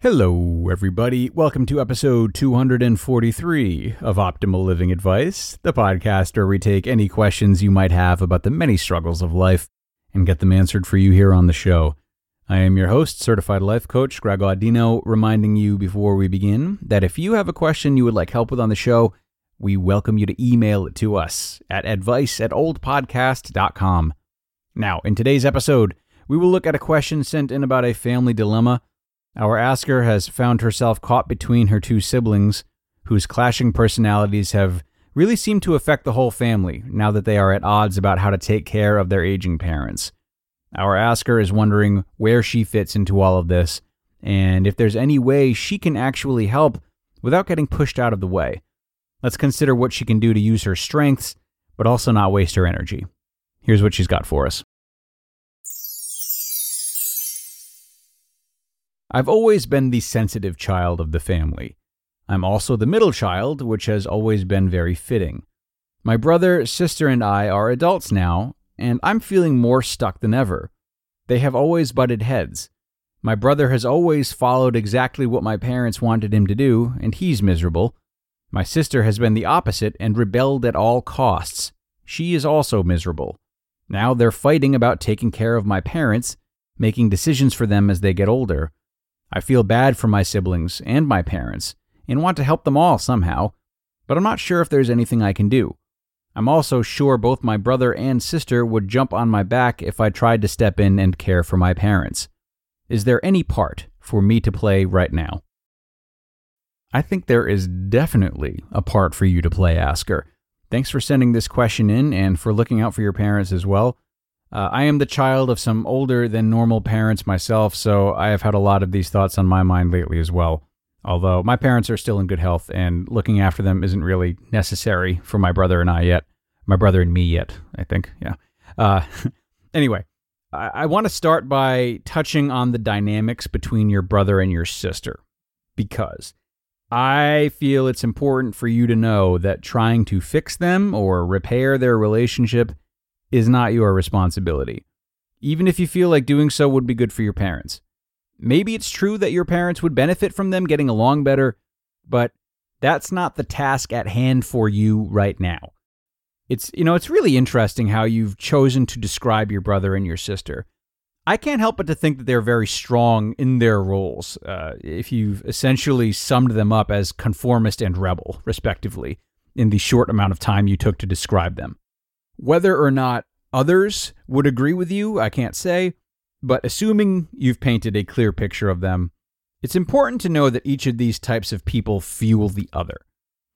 Hello, everybody. Welcome to episode 243 of Optimal Living Advice, the podcast where we take any questions you might have about the many struggles of life and get them answered for you here on the show. I am your host, certified life coach Greg Audino, reminding you before we begin that if you have a question you would like help with on the show, we welcome you to email it to us at advice at oldpodcast.com. Now, in today's episode, we will look at a question sent in about a family dilemma. Our asker has found herself caught between her two siblings, whose clashing personalities have really seemed to affect the whole family now that they are at odds about how to take care of their aging parents. Our asker is wondering where she fits into all of this and if there's any way she can actually help without getting pushed out of the way. Let's consider what she can do to use her strengths, but also not waste her energy. Here's what she's got for us. I've always been the sensitive child of the family. I'm also the middle child, which has always been very fitting. My brother, sister, and I are adults now, and I'm feeling more stuck than ever. They have always butted heads. My brother has always followed exactly what my parents wanted him to do, and he's miserable. My sister has been the opposite and rebelled at all costs. She is also miserable. Now they're fighting about taking care of my parents, making decisions for them as they get older. I feel bad for my siblings and my parents and want to help them all somehow, but I'm not sure if there's anything I can do. I'm also sure both my brother and sister would jump on my back if I tried to step in and care for my parents. Is there any part for me to play right now? I think there is definitely a part for you to play, Asker. Thanks for sending this question in and for looking out for your parents as well. Uh, I am the child of some older than normal parents myself, so I have had a lot of these thoughts on my mind lately as well. Although my parents are still in good health and looking after them isn't really necessary for my brother and I yet. My brother and me yet, I think. Yeah. Uh, anyway, I, I want to start by touching on the dynamics between your brother and your sister because I feel it's important for you to know that trying to fix them or repair their relationship is not your responsibility, even if you feel like doing so would be good for your parents. Maybe it's true that your parents would benefit from them getting along better, but that's not the task at hand for you right now. It's, you know, it's really interesting how you've chosen to describe your brother and your sister. I can't help but to think that they're very strong in their roles, uh, if you've essentially summed them up as conformist and rebel, respectively, in the short amount of time you took to describe them. Whether or not others would agree with you, I can't say, but assuming you've painted a clear picture of them, it's important to know that each of these types of people fuel the other.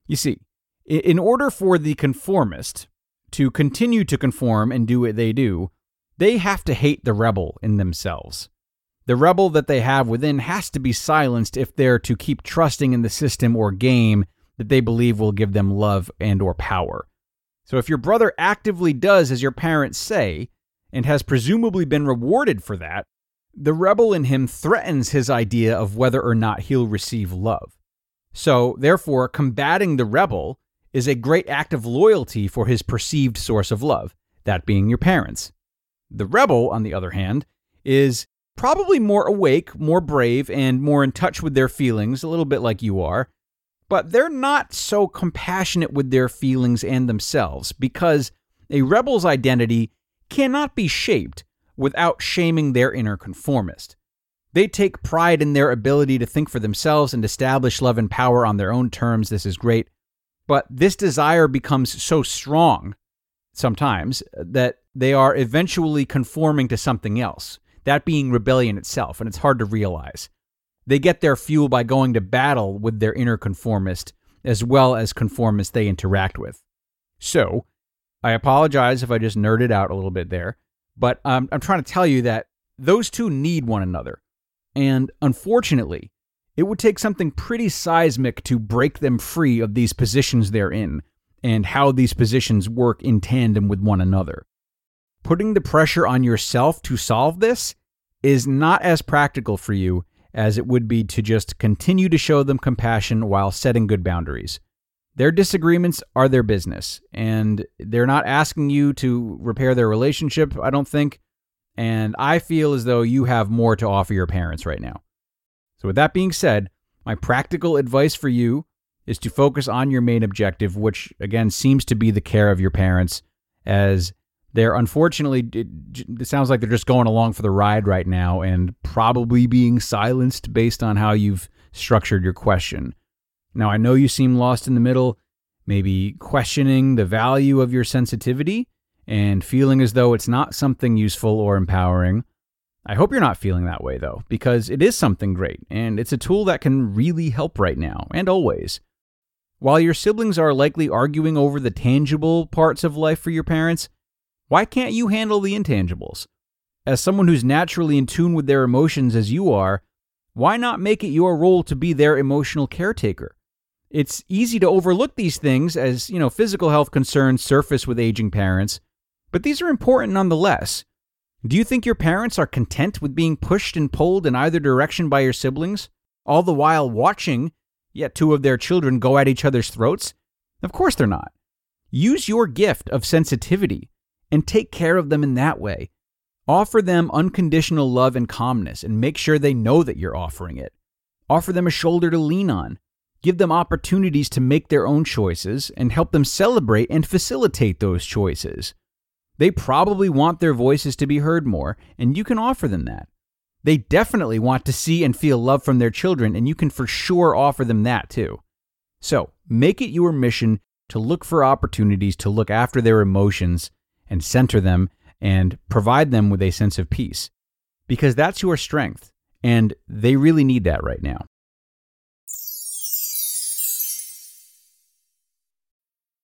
You see, in order for the conformist to continue to conform and do what they do, they have to hate the rebel in themselves. The rebel that they have within has to be silenced if they're to keep trusting in the system or game that they believe will give them love and or power. So if your brother actively does as your parents say, and has presumably been rewarded for that, the rebel in him threatens his idea of whether or not he'll receive love. So, therefore, combating the rebel is a great act of loyalty for his perceived source of love, that being your parents. The rebel, on the other hand, is probably more awake, more brave, and more in touch with their feelings, a little bit like you are, but they're not so compassionate with their feelings and themselves because a rebel's identity cannot be shaped without shaming their inner conformist. They take pride in their ability to think for themselves and establish love and power on their own terms. This is great. But this desire becomes so strong sometimes that they are eventually conforming to something else, that being rebellion itself, and it's hard to realize. They get their fuel by going to battle with their inner conformist as well as conformists they interact with. So, I apologize if I just nerded out a little bit there, but um, I'm trying to tell you that those two need one another. And unfortunately, it would take something pretty seismic to break them free of these positions they're in and how these positions work in tandem with one another. Putting the pressure on yourself to solve this is not as practical for you as it would be to just continue to show them compassion while setting good boundaries. Their disagreements are their business, and they're not asking you to repair their relationship, I don't think. And I feel as though you have more to offer your parents right now. So, with that being said, my practical advice for you is to focus on your main objective, which again seems to be the care of your parents, as they're unfortunately, it, it, sounds like they're just going along for the ride right now and probably being silenced based on how you've structured your question. Now, I know you seem lost in the middle, maybe questioning the value of your sensitivity and feeling as though it's not something useful or empowering. I hope you're not feeling that way though, because it is something great and it's a tool that can really help right now and always. While your siblings are likely arguing over the tangible parts of life for your parents, why can't you handle the intangibles? As someone who's naturally in tune with their emotions as you are, why not make it your role to be their emotional caretaker? It's easy to overlook these things as, you know, physical health concerns surface with aging parents, but these are important nonetheless. Do you think your parents are content with being pushed and pulled in either direction by your siblings, all the while watching yet two of their children go at each other's throats? Of course they're not. Use your gift of sensitivity and take care of them in that way. Offer them unconditional love and calmness and make sure they know that you're offering it. Offer them a shoulder to lean on. Give them opportunities to make their own choices and help them celebrate and facilitate those choices. They probably want their voices to be heard more, and you can offer them that. They definitely want to see and feel love from their children, and you can for sure offer them that too. So make it your mission to look for opportunities to look after their emotions and center them and provide them with a sense of peace because that's your strength and they really need that right now.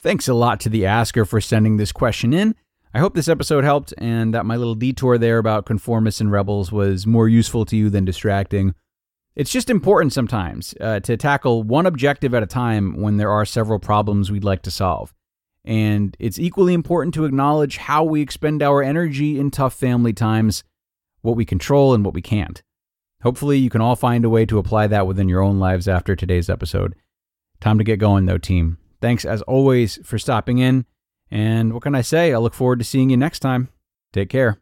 Thanks a lot to the asker for sending this question in. I hope this episode helped and that my little detour there about conformists and rebels was more useful to you than distracting. It's just important sometimes uh, to tackle one objective at a time when there are several problems we'd like to solve. And it's equally important to acknowledge how we expend our energy in tough family times, what we control and what we can't. Hopefully, you can all find a way to apply that within your own lives after today's episode. Time to get going, though, team. Thanks as always for stopping in. And what can I say? I look forward to seeing you next time. Take care.